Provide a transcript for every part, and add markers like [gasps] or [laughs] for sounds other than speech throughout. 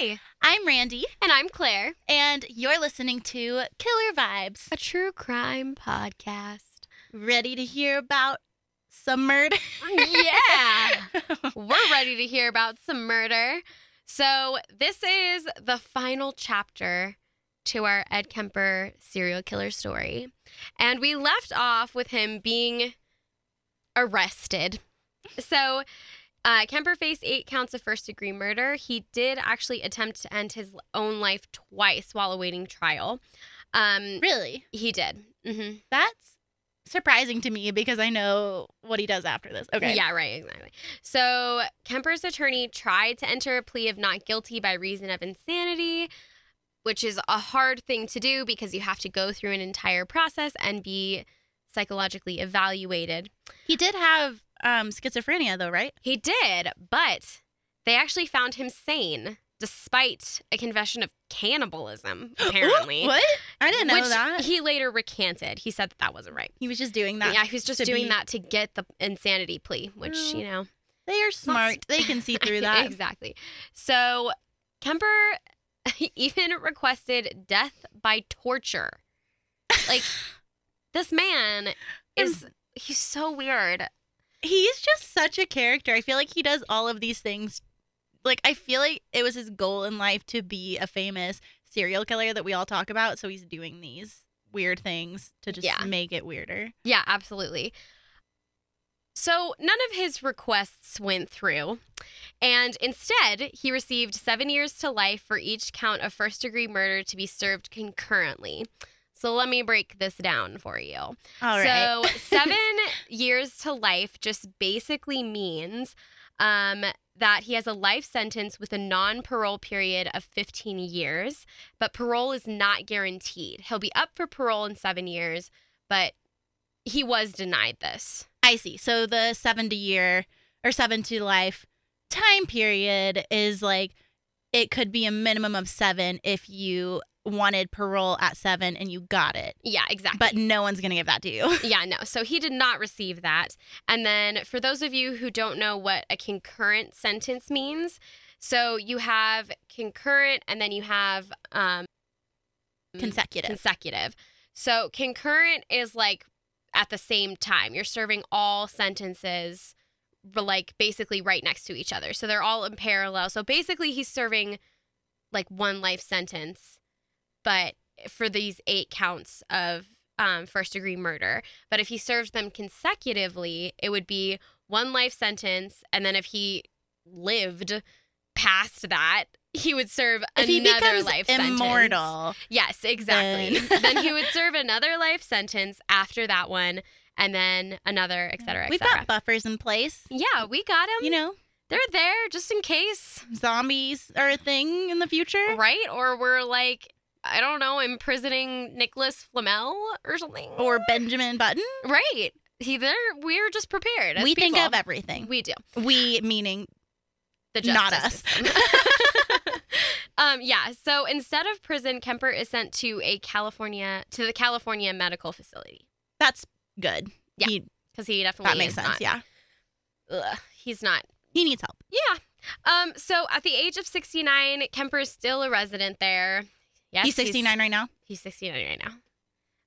Hi, I'm Randy, and I'm Claire, and you're listening to Killer Vibes. a true crime podcast. Ready to hear about some murder? Mm, yeah, [laughs] we're ready to hear about some murder. So, this is the final chapter to our Ed Kemper serial killer story. And we left off with him being arrested. So, uh, Kemper faced eight counts of first degree murder. He did actually attempt to end his own life twice while awaiting trial. Um, really? he did. hmm That's surprising to me because I know what he does after this. Okay. Yeah, right, exactly. So Kemper's attorney tried to enter a plea of not guilty by reason of insanity, which is a hard thing to do because you have to go through an entire process and be psychologically evaluated. He did have um, schizophrenia, though, right? He did, but they actually found him sane despite a confession of cannibalism, [gasps] apparently. what? I didn't know that. he later recanted. He said that that wasn't right. He was just doing that. yeah, he was just doing be- that to get the insanity plea, which, you know, They are smart. They can see [laughs] through that. exactly. So Kemper [laughs] even requested death by torture. Like [laughs] this man is he's so weird. He's just such a character. I feel like he does all of these things. Like I feel like it was his goal in life to be a famous serial killer that we all talk about. So he's doing these weird things to just Yeah. make it weirder. Yeah, absolutely. So none of his requests went through, and instead he received seven years to life for each count of first degree murder to be served concurrently. So let me break this down for you. All right. So [laughs] seven years to life just basically means um, that he has a life sentence with a non-parole period of 15 years, but parole is not guaranteed. He'll be up for parole in seven years, but he was denied this. I see. So the 70 year or 7 to life time period is like it could be a minimum of 7 if you wanted parole at 7 and you got it. Yeah, exactly. But no one's going to give that to you. [laughs] Yeah, no. So he did not receive that. And then for those of you who don't know what a concurrent sentence means, so you have concurrent and then you have um Consecutive. consecutive. So concurrent is like at the same time. You're serving all sentences like basically right next to each other. So they're all in parallel. So basically he's serving like one life sentence but for these eight counts of um, first degree murder. But if he serves them consecutively, it would be one life sentence. And then if he lived past that, he would serve if he another becomes life sentence. immortal, Yes, exactly. Then- [laughs] Then, he would [laughs] serve another life sentence after that one, and then another, et cetera, et cetera. we've got buffers in place. yeah, we got him. You know, They're there just in case, zombies are a thing in the future. right? Or we're like, I don't know, imprisoning Nicholas Flamel or something. Or Benjamin Button. right. He there. We're just prepared. as we think of everything. We do. We meaning The Not us. [laughs] um, yeah. So instead of prison, Kemper is sent to a California to the California medical facility that's good. Yeah. He, because he definitely that makes sense. not- Yeah. ugh, he's not. He needs help. Yeah. Um. So at the age of sixty nine, Kemper is still a resident there. Yes, he's 69 right now. He's sixty nine right now.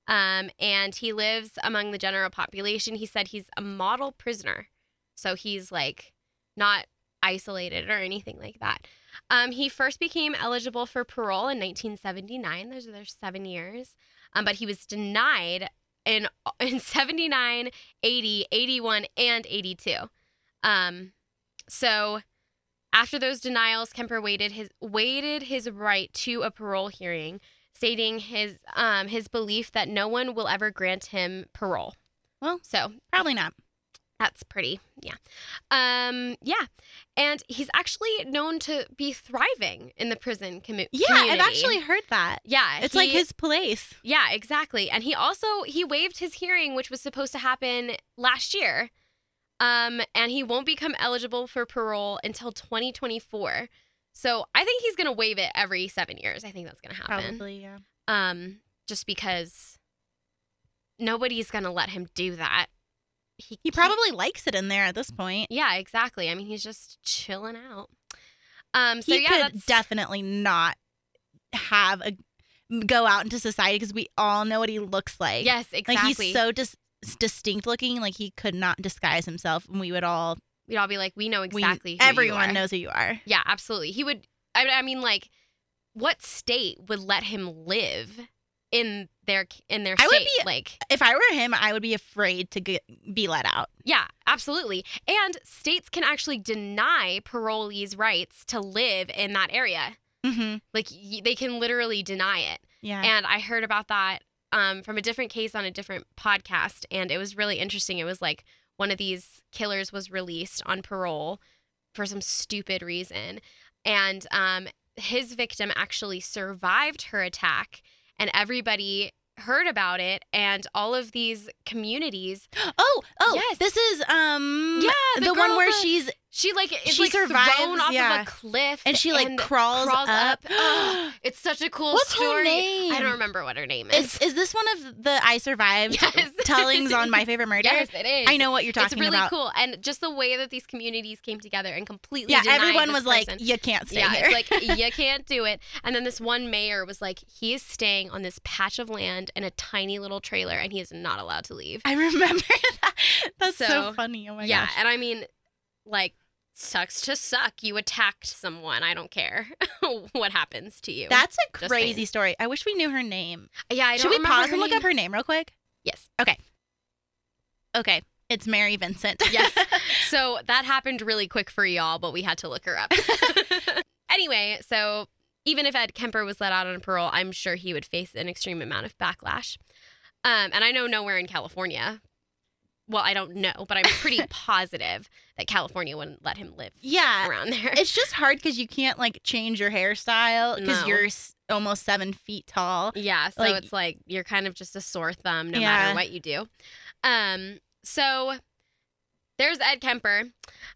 Um, and he lives among the general population. He said he's a model prisoner, so he's like not isolated or anything like that. Um, he first became eligible for parole in 1979. Those are their seven years. Um, but he was denied in [laughs] in 79, 80, 81, and 82. Um, so after those denials, Kemper waited his waited his right to a parole hearing, stating his um his belief that no one will ever grant him parole. Well, So Probably not. that's pretty, yeah. Um, yeah, and he's actually known to be thriving in the prison commu- Yeah, community. I've actually heard that. yeah, It's like his place. yeah, exactly. And he also he waived his hearing, which was supposed to happen last year. Um, and he won't become eligible for parole until 2024. So I think he's gonna waive it every seven years. I think that's gonna happen. Probably, yeah. Um, just because nobody's gonna let him do that. He can't- probably likes it in there at this point. Yeah, exactly. I mean, he's just chilling out. Um, so he yeah, could that's definitely not have a go out into society because we all know what he looks like. yes, exactly. Like he's so dis- distinct looking, like he could not disguise himself, and we would all We'd all be like, we know we- exactly. who you everyone knows who you are. Yeah, absolutely. He would. I, I mean, like, what state would let him live in their in their state. I would be- like, If I were him, I would be afraid to get, be let out. yeah, absolutely. And states can actually deny parolees rights to live in that area. Mm-hmm. Like, y- they can literally deny it. Yeah. And I heard about that um, from a different case on a different podcast, and it was really interesting. It was like one of these killers was released on parole for some stupid reason, and um, his victim actually survived her attack, and everybody heard about it, and all of these communities. [gasps] oh, oh, Yes. this is um Yeah, the, the one where that- she's She like is She like survives, thrown off yeah. of a cliff, and she like and crawls, crawls up. Ugh, [gasps] it's such a cool What's her story. name? I don't remember what her name is. Is is this one of the I survived [laughs] Yes. tellings on My Favorite [laughs] Murder? Yes, it is. I know what you're talking about. it's really about. cool, and just the way that these communities came together and completely Yeah, everyone was like, "You can't stay yeah, here." it's like [laughs] you can't do it. And then this one mayor was like, he is staying on this patch of land in a tiny little trailer, and he is not allowed to leave. I remember that. That's so, So, funny. Oh my yeah, gosh. and I mean, like, sucks to suck. You attacked someone. I don't care [laughs] what happens to you. That's a Just crazy saying. story. I wish we knew her name. yeah, I don't Should we pause and look name. up her name real quick? Yes. Okay. Okay. It's Mary Vincent. Yes. [laughs] So that happened really quick for y'all, but we had to look her up. [laughs] anyway, so even if Ed Kemper was let out on parole, I'm sure he would face an extreme amount of backlash. Um, and I know nowhere in California. Well, I don't know, but I'm pretty [laughs] positive that California wouldn't let him live yeah. around there. It's just hard because you can't like change your hairstyle because No. you're s- almost seven feet tall. Yeah, so Like- it's like you're kind of just a sore thumb no Yeah. matter what you do. Um, so there's Ed Kemper.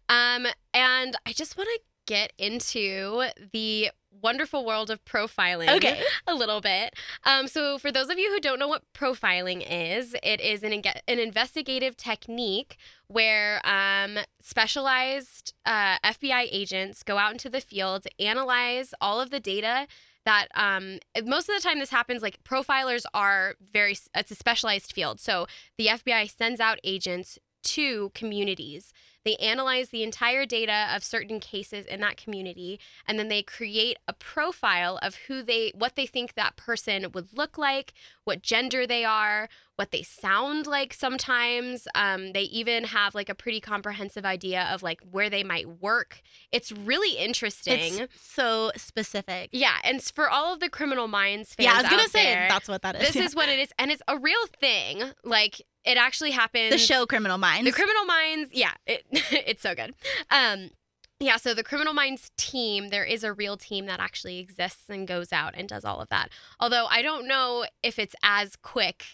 Um, and I just want to get into the wonderful world of profiling Okay. [laughs] a little bit. Um, so for those of you who don't know what profiling is, it is an, an investigative technique where um, specialized uh, FBI agents go out into the field, analyze all of the data that um, most of the time this happens like profilers are very it's a specialized field so the fbi sends out agents to communities they analyze the entire data of certain cases in that community and then they create a profile of who they what they think that person would look like what gender they are what they sound like sometimes um, they even have like a pretty comprehensive idea of like where they might work it's really interesting It's so specific. yeah, and for all of the Criminal Minds fans Yeah, I was gonna say there, that's what that is. this yeah. is what it is, and it's a real thing. Like it actually happens. the show Criminal Minds. the Criminal Minds. Yeah, it, [laughs] it's so good. Um, yeah, so the Criminal Minds team, there is a real team that actually exists and goes out and does all of that. Although I don't know if it's as quick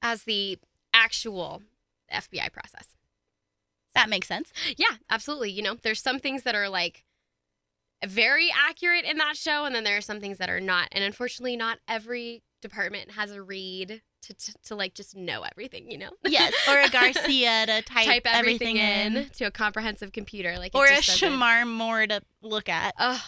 as the actual FBI process. that makes sense. Yeah, absolutely. You know, there's some things that are like very accurate in that show, and then there are some things that are not. And unfortunately, not every department has a Reid to, to, to like just know everything, you know? Yes, or a Garcia to [laughs] type, Type everything, in, in, to a comprehensive computer. Like, or a Shemar Moore to look at. Ugh,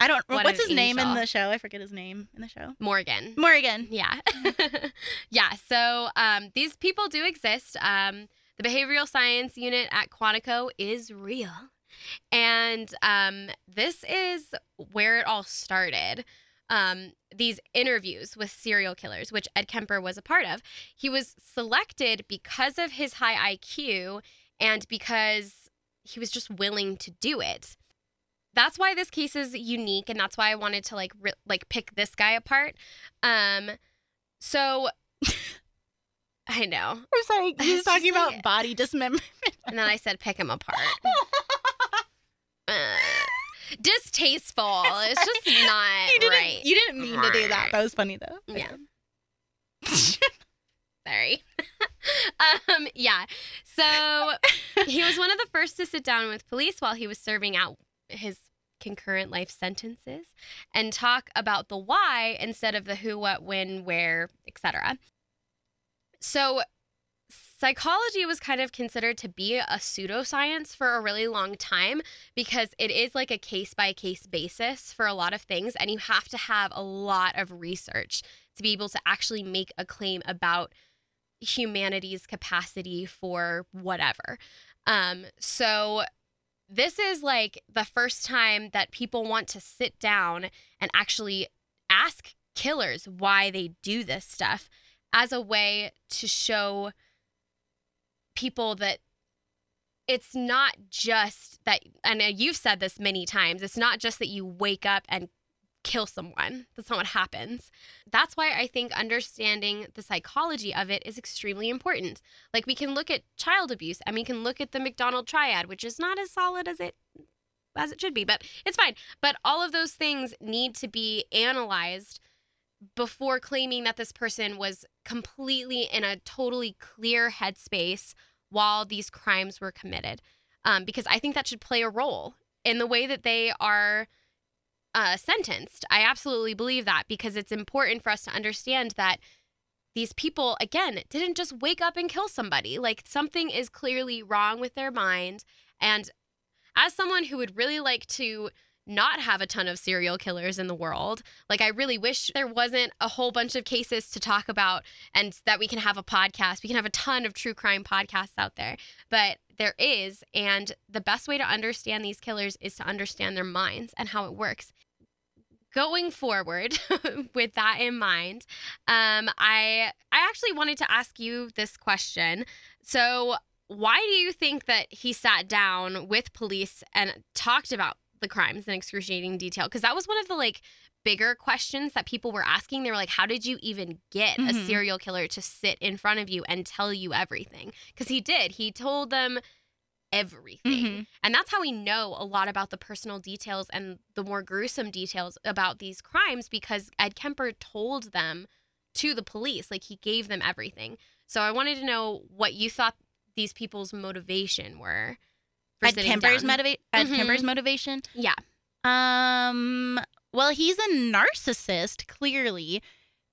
I don't. What what's his name in the show? I forget his name in the show. Morgan. Morgan. Yeah. [laughs] [laughs] yeah. So um, these people do exist. Um, the behavioral science unit at Quantico is real. And um, this is where it all started. Um, these interviews with serial killers, which Ed Kemper was a part of. He was selected because of his high IQ and because he was just willing to do it. That's why this case is unique, and that's why I wanted to like re- like pick this guy apart. Um, so [laughs] I know, I'm sorry. He was [laughs] was talking about like- body dismemberment. and then I said pick him apart. [laughs] Uh, distasteful. It's just not you didn't. right. You didn't mean to do that. That was funny though. yeah. [laughs] Sorry. [laughs] um, yeah. So [laughs] he was one of the first to sit down with police while he was serving out his concurrent life sentences and talk about the why instead of the who, what, when, where, etc. So psychology was kind of considered to be a pseudoscience for a really long time because it is like a case by case basis for a lot of things. And you have to have a lot of research to be able to actually make a claim about humanity's capacity for whatever. Um, so this is like the first time that people want to sit down and actually ask killers why they do this stuff as a way to show people that it's not just that and you've said this many times it's not just that you wake up and kill someone. That's not what happens. That's why i think understanding the psychology of it is extremely important. Like we can look at child abuse and we can look at the mcdonald triad which is not as solid as it as it should be but it's fine. But all of those things need to be analyzed before claiming that this person was completely in a totally clear headspace while these crimes were committed. Um, because I think that should play a role in the way that they are uh, sentenced. I absolutely believe that because it's important for us to understand that these people, again, didn't just wake up and kill somebody. Like something is clearly wrong with their mind. And as someone who would really like to not have a ton of serial killers in the world. Like, I really wish there wasn't a whole bunch of cases to talk about and that we can have a podcast. We can have a ton of true crime podcasts out there, but there is. And the best way to understand these killers is to understand their minds and how it works. Going forward, [laughs] with that in mind, um, I I actually wanted to ask you this question. So, why do you think that he sat down with police and talked about the crimes in excruciating detail because that was one of the like bigger questions that people were asking. They were like how did you even get mm-hmm. a serial killer to sit in front of you and tell you everything? Because he did. He told them everything. Mm-hmm. and that's how we know a lot about the personal details and the more gruesome details about these crimes because ed kemper told them to the police like he gave them everything. So i wanted to know what you thought these people's motivation were Ed Kemper's motivate Ed mm-hmm. Kemper's motivation. Yeah. Um. Well, he's a narcissist, clearly,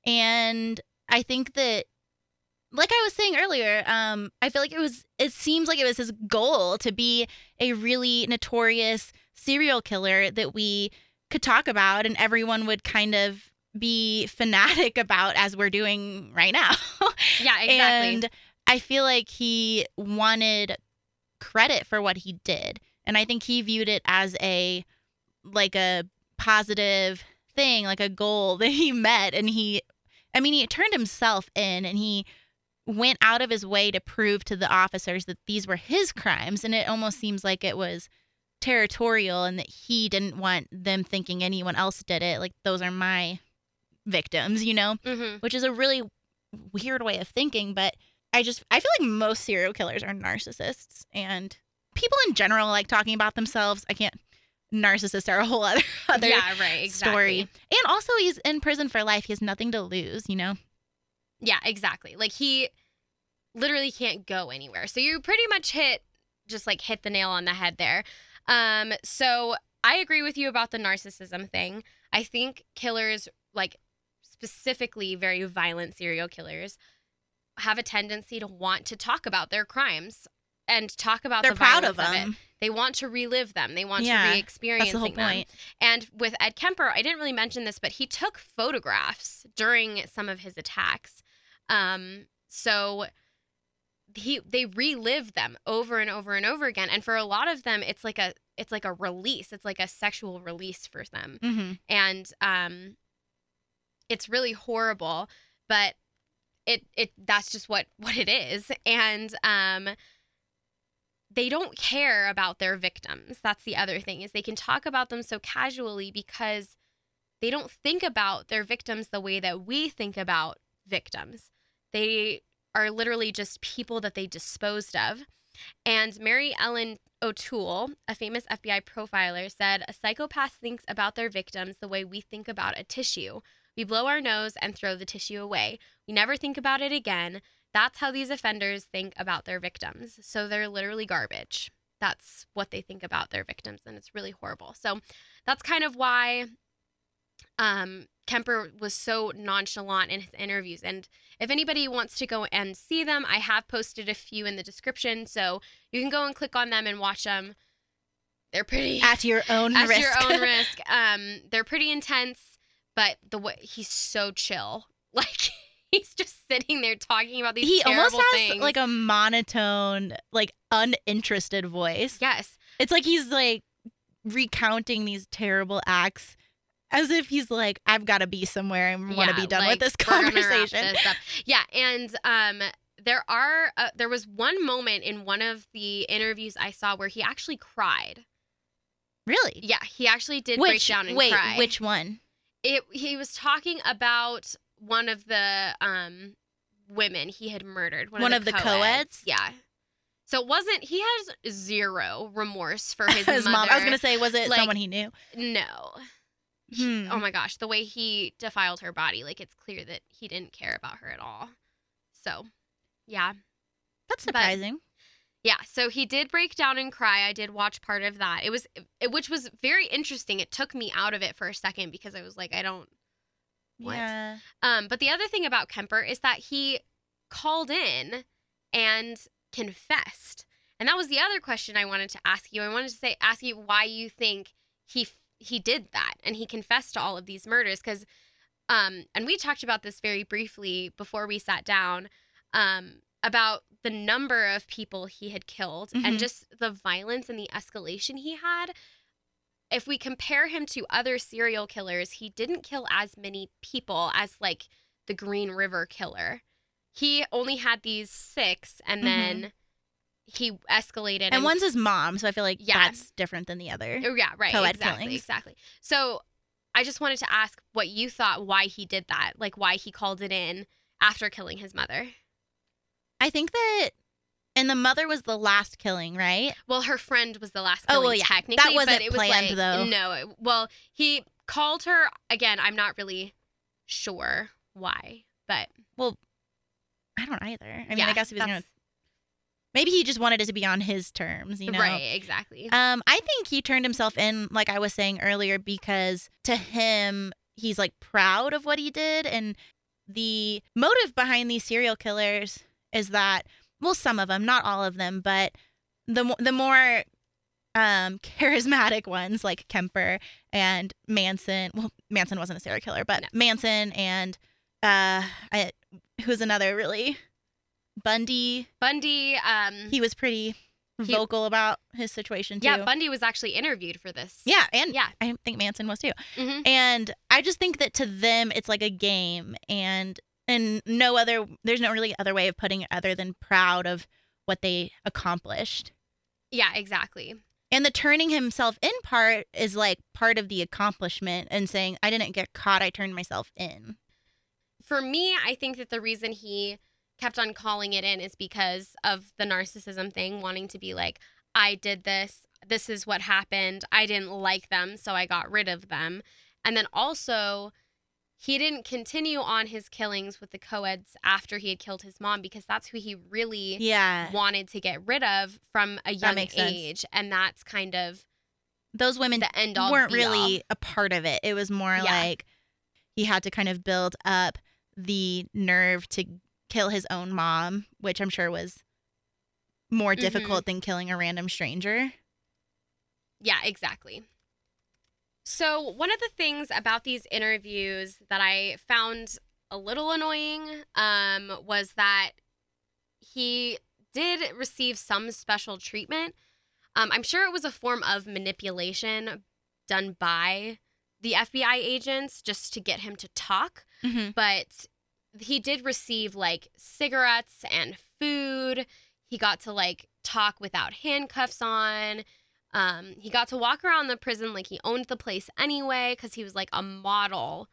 and I think that, like I was saying earlier, um, I feel like it was. It seems like it was his goal to be a really notorious serial killer that we could talk about, and everyone would kind of be [laughs] fanatic about as we're doing right now. yeah, [laughs] exactly. And I feel like he wanted credit for what he did. And I think he viewed it as a like a positive thing, like a goal [laughs] that he met and he I mean, he turned himself in and he went out of his way to prove to the officers that these were his crimes and it almost seems like it was territorial and that he didn't want them thinking anyone else did it like those are my victims you know mm-hmm. which is a really weird way of thinking but I just I feel like most serial killers are narcissists and people in general like talking about themselves. I can't narcissists are a whole [laughs] other other yeah, right, exactly. story. And also he's in prison for life. He has nothing to lose, you know? Yeah, exactly. Like he literally can't go anywhere. So you pretty much hit just like hit the nail on the head there. Um so I agree with you about the narcissism thing. I think killers like specifically very violent serial killers have a tendency to want to talk about their crimes and talk about They're the proud of them. Of they want to relive them. They want yeah, to re-experience the them. Point. And with Ed Kemper, I didn't really mention this, but he took photographs during some of his attacks. Um, so he they relive them over and over and over again. And for a lot of them, it's like a it's like a release. It's like a sexual release for them. Mm-hmm. And um, it's really horrible. But it it that's just what [laughs] what it is. And um they don't care about their victims. That's the other thing is they can talk about them so casually because they don't think about their victims the way that we think about victims. They are literally just people that they disposed of. And mary ellen o'toole a famous fbi profiler said a psychopath thinks about their victims the way we think about a tissue we blow our nose and throw the tissue away. We never think about it again. That's how these offenders think about their victims. So they're literally garbage. That's what they think about their victims, and it's really horrible. So that's kind of why um, Kemper was so nonchalant in his interviews. And if anybody wants to go and see them, I have posted a few in the description. So you can go and click on them and watch them. They're pretty At your own [laughs] at risk. your own [laughs] risk. Um, they're pretty intense, but the way he's so chill. [laughs] Like he's just sitting there talking about these he almost has things. like a monotone, like uninterested voice. yes, It's like he's like recounting these terrible acts as if he's like, I've got to be somewhere and want to Yeah, be done like, with this we're gonna wrap conversation. this. Yeah, and um, there are uh, there was one moment in one of the interviews I saw where he actually cried. Really? Yeah, he actually did break down and wait, cry. which one? It he was talking about one of the um women he had murdered. One, One of, of the, the co-eds. co-eds? Yeah. So it wasn't he has zero remorse for [laughs] his, His mom. I was gonna say, was it like, someone he knew? no. Hmm. Oh my gosh, the way he defiled her body, like it's clear that he didn't care about her at all. So, yeah. That's surprising. Yeah, so he did break down and cry. I did watch part of that. It was it, which was very interesting. It took me out of it for a second because I was like I don't what? Yeah. Um, but the other thing about Kemper is that he called in and confessed. And that was the other question I wanted to ask you. I wanted to say ask you why you think he he did that and he confessed to all of these murders cuz um and we talked about this very briefly before we sat down um about the number of people he had killed Mhm. and just the violence and the escalation he had if we compare him to other serial killers, he didn't kill as many people as like the Green River killer. He only had these six and Mhm. then he escalated And one's his mom, so I feel like Yeah. that's different than the other. Oh, yeah, right. co-ed exactly, killings. exactly. So I just wanted to ask what you thought why he did that, like why he called it in after killing his mother. I think that, and the mother was the last killing, right? Well, her friend was the last Oh, well, yeah. technically, That wasn't but it was planned, like, though. No, it- well, he called her again. I'm not really sure why, but well, I don't either. I mean, yeah, I guess he was gonna. Maybe he just wanted it to be on his terms, you know. right, exactly. Um, I think he turned himself in, like I was saying earlier, because to him, he's like proud of what he did, and the motive behind these serial killers is that, well, some of them, not all of them, but the the more um [laughs] charismatic ones like Kemper and Manson. Well, Manson wasn't a serial killer, but No. Manson and uh, I, who's another really Bundy. Bundy, um, He was pretty He- vocal about his situation too. yeah, Bundy was actually interviewed for this. Yeah, and yeah. I think Manson was too. hmm And I just think that to them it's like a game and and no other there's no really other way of putting it other than proud of what they accomplished. Yeah, exactly. And the turning himself in part is like part of the accomplishment and saying I didn't get caught, I turned myself in. For me, I think that the reason he kept on calling it in is because of the narcissism thing, wanting to be like, I did this. This is what happened. I didn't like them, so I got rid of them. And then also, he didn't continue on his killings with the co-eds after he had killed his mom because that's who he really Yeah. wanted to get rid of from a young makes sense. age. And that's kind of Those women the end all. weren't be all. really a part of it. It was more Yeah. like he had to kind of build up the nerve to kill his own mom, which I'm sure was more Mhm. difficult than killing a random stranger. Yeah, exactly. So, one of the things about these interviews that I found a little annoying um, was that he did receive some special treatment. Um, I'm sure it was a form of manipulation done by the FBI agents just to get him to talk Mm-hmm. but he did receive like cigarettes and food. He got to like talk without handcuffs on. Um, he got to walk around the prison like he owned the place anyway because he was like a model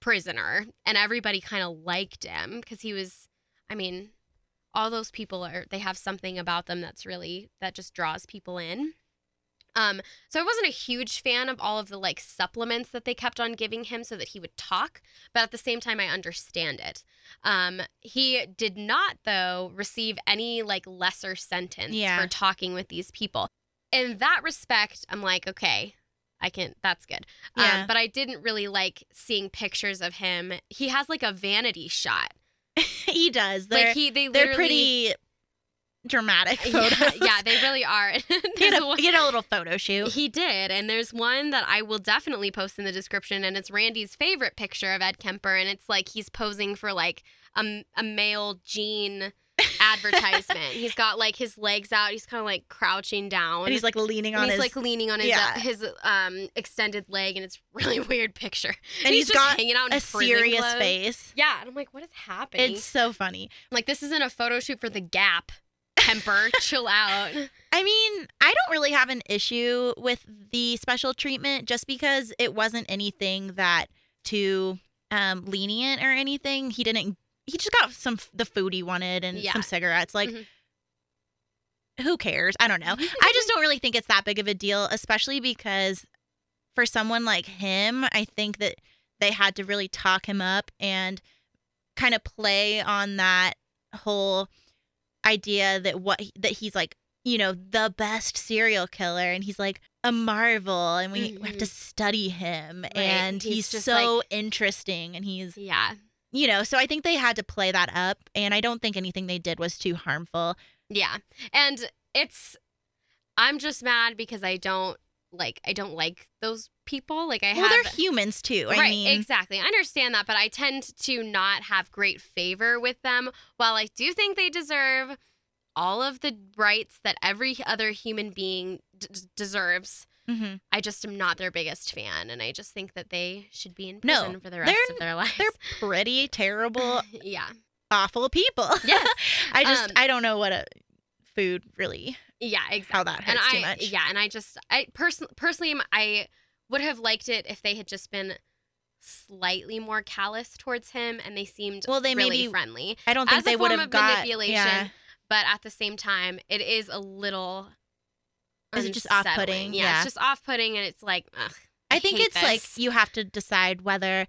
prisoner and everybody kind of liked him because he was, I mean, all those people are, they have something about them that's really, that just draws people in. Um, so I wasn't a huge fan of all of the like supplements that they kept on giving him so that he would talk, but at the same time I understand it. Um, he did not though receive any like lesser sentence Yeah. for talking with these people. In that respect, I'm like, okay, I can. That's good. Yeah. Um, but I didn't really like seeing pictures of him. He has like a vanity shot. [laughs] he does. They're like he, they they're pretty dramatic [laughs] Yeah, photos. [laughs] yeah, they really are. he had, a, one- a little photo shoot. He did, and there's one that I will definitely post in the description, and it's Randy's favorite picture of Ed Kemper, and it's like he's posing for like a, a male jean advertisement. he's got like his legs out, he's kind of like crouching down, and he's like leaning and on he's his like leaning on his yeah. uh, his um extended leg, and it's [laughs] really weird picture. and he's just got hanging out in a serious clothes. face. Yeah, and I'm like, what is happening? It's so funny. like this isn't a photo shoot for the Gap. Kemper, [laughs] chill out. I mean, I don't really have an issue with the special treatment just because it wasn't anything that too um lenient or anything. He didn't he just got some the food he wanted and Yeah. some cigarettes. Like Mhm. who cares? I don't know. [laughs] I just don't really think it's that big of a deal, especially because for someone like him, I think that they had to really talk him up and kind of play on that whole idea that what that he's like, you know, the best serial killer and he's like a marvel and we have to study him and He's he's, so interesting and he's Yeah. You know, so I think they had to play that up and I don't think anything they did was too harmful. Yeah. And it's I'm just mad because I don't like I don't like those people. Like I Well, have they're humans too. I right, mean, exactly. I understand that, but I tend to not have great favor with them. While I do think they deserve all of the rights that every other human being d- deserves, mhm. I just am not their biggest fan, and I just think that they should be in No, prison for the rest of their lives. they're [laughs] pretty terrible, [laughs] yeah. awful people. [laughs] Yes. I just Um, I don't know what a food really Yeah, exactly. how that and hurts I, too much. Yeah, and I just, I person, personally, I would have liked it if they had just been slightly more callous towards him, and they seemed Well, they really maybe- friendly. I don't think as a they would have got manipulation, Yeah. But at the same time, it is a little. Is it just off-putting? Yeah, Yeah. it's just off-putting, and it's like, ugh. I think hate it's like you have to decide whether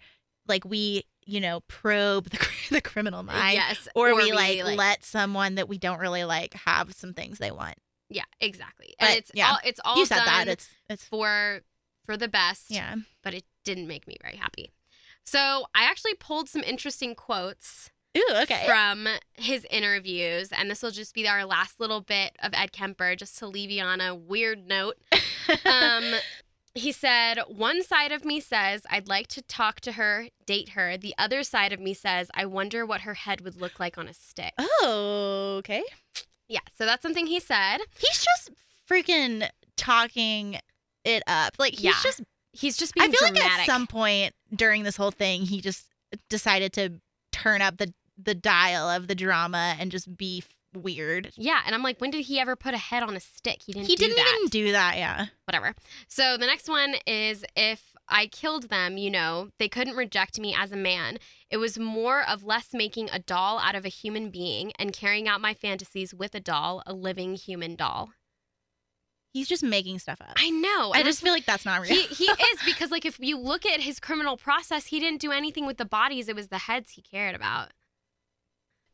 like we you know probe the, [laughs] the criminal mind yes, or, we, like, let someone that we don't really like have some things they want. yeah, exactly. And it's yeah, all it's all you said done that it's it's for for the best. yeah. but it didn't make me very happy. So I actually pulled some interesting quotes Ooh, okay. from his interviews, and this will just be our last little bit of Ed Kemper, just to leave you on a weird note. [laughs] Um, he said, One side of me says, I'd like to talk to her, date her. The other side of me says, I wonder what her head would look like on a stick. oh, okay. Yeah, so that's something he said. He's just freaking talking it up. Like he's Yeah. just He's just being I feel dramatic. like at some point during this whole thing, he just decided to turn up the the dial of the drama and just be f- weird. yeah, and I'm like, when did he ever put a head on a stick? He didn't. he do didn't even do that. Yeah. whatever. So the next one is if I killed them, you know, they couldn't reject me as a man. It was more of less making a doll out of a human being and carrying out my fantasies with a doll, a living human doll. He's just making stuff up. I know. I and just feel like that's not real. he he [laughs] is because like if you look at his criminal process, he didn't do anything with the bodies. It was the heads he cared about.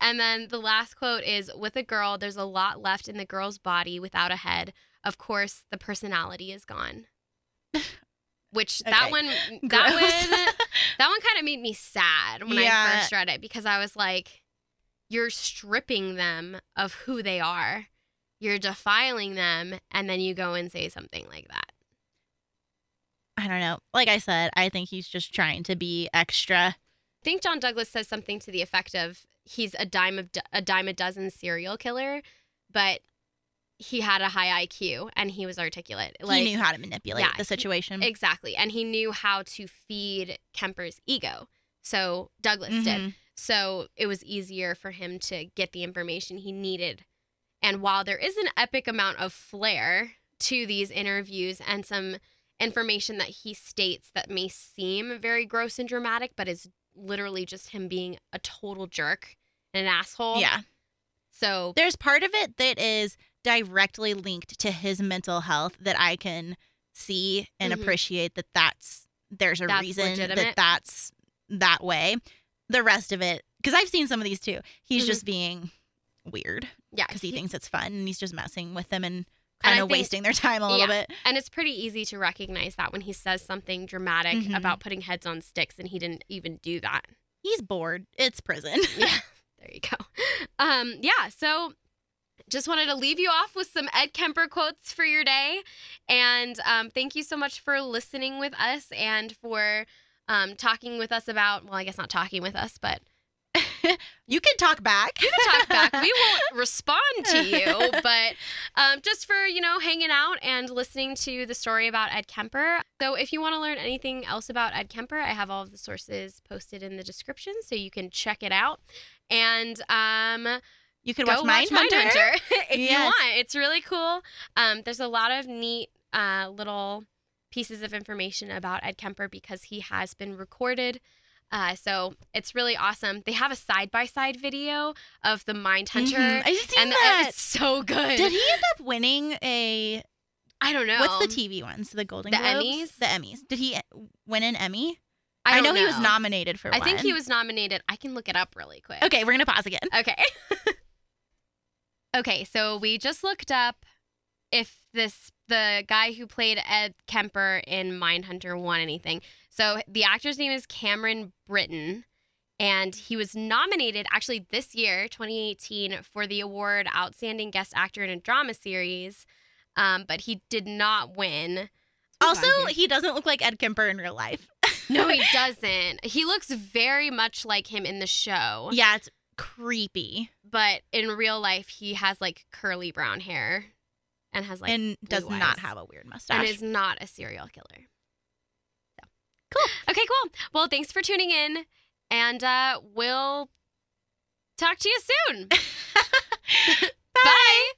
And then the last quote is with a girl, there's a lot left in the girl's body without a head. Of course, the personality is gone. [laughs] Which that one [laughs] that Gross. one [laughs] that one kind of made me sad when I first read it because I was like you're stripping them of who they are. You're defiling them and then you go and say something like that. I don't know. Like I said, I think he's just trying to be extra. I think John Douglas says something to the effect of he's a dime of a dime a dozen serial killer, but he had a high IQ and he was articulate. Like he knew how to manipulate yeah, the situation. exactly, and he knew how to feed Kemper's ego. So Douglas did. Mhm. So it was easier for him to get the information he needed. And while there is an epic amount of flair to these interviews and some information that he states that may seem very gross and dramatic, but is literally just him being a total jerk and an asshole. Yeah. So There's part of it that is directly linked to his mental health that I can see and Mhm. appreciate that that's there's a That's reason legitimate. that that's that way. The rest of it, because I've seen some of these too, he's Mhm. just being weird yeah, because he thinks it's fun and he's just messing with them and kind of wasting their time a little Yeah. bit. And it's pretty easy to recognize that when he says something dramatic Mhm. about putting heads on sticks and he didn't even do that. He's bored. It's prison. [laughs] Yeah. there you go. Um, yeah, so just wanted to leave you off with some Ed Kemper quotes for your day. And um, thank you so much for listening with us and for um, talking with us about, well, I guess not talking with us, but [laughs] you can talk back. you can talk back. We [laughs] won't respond to you, but um, just for, you know, hanging out and listening to the story about Ed Kemper. So if you want to learn anything else about Ed Kemper, I have all of the sources posted in the description so you can check it out. And um, You can watch watch Mindhunter. Mindhunter [laughs] if you want. It's really cool. Um, there's a lot of neat uh, little pieces of information about Ed Kemper because he has been recorded. Uh, so it's really awesome. They have a side by side video of the Mindhunter, Mhm. I've seen and that. it's so good. Did he end up winning a? I don't know. What's the TV ones? The Golden The Globes? Emmys? The Emmys. Did he win an Emmy? I, don't know, he was nominated for I one. think he was nominated. I can look it up really quick. Okay, we're gonna pause again. Okay. [laughs] okay, so we just looked up if this the guy who played Ed Kemper in Mindhunter won anything. So the actor's name is Cameron Britton and he was nominated actually this year, 2018, for the award Outstanding Guest Actor in a Drama Series. Um, but he did not win. Also, Hold on here. he doesn't look like Ed Kemper in real life. [laughs] No, he doesn't. He looks very much like him in the show. yeah, it's creepy but in real life he has like curly brown hair and has like and does blue not have a weird mustache. and is not a serial killer. So cool. [gasps] Okay cool. Well thanks for tuning in and uh we'll talk to you soon. [laughs] [laughs] Bye. bye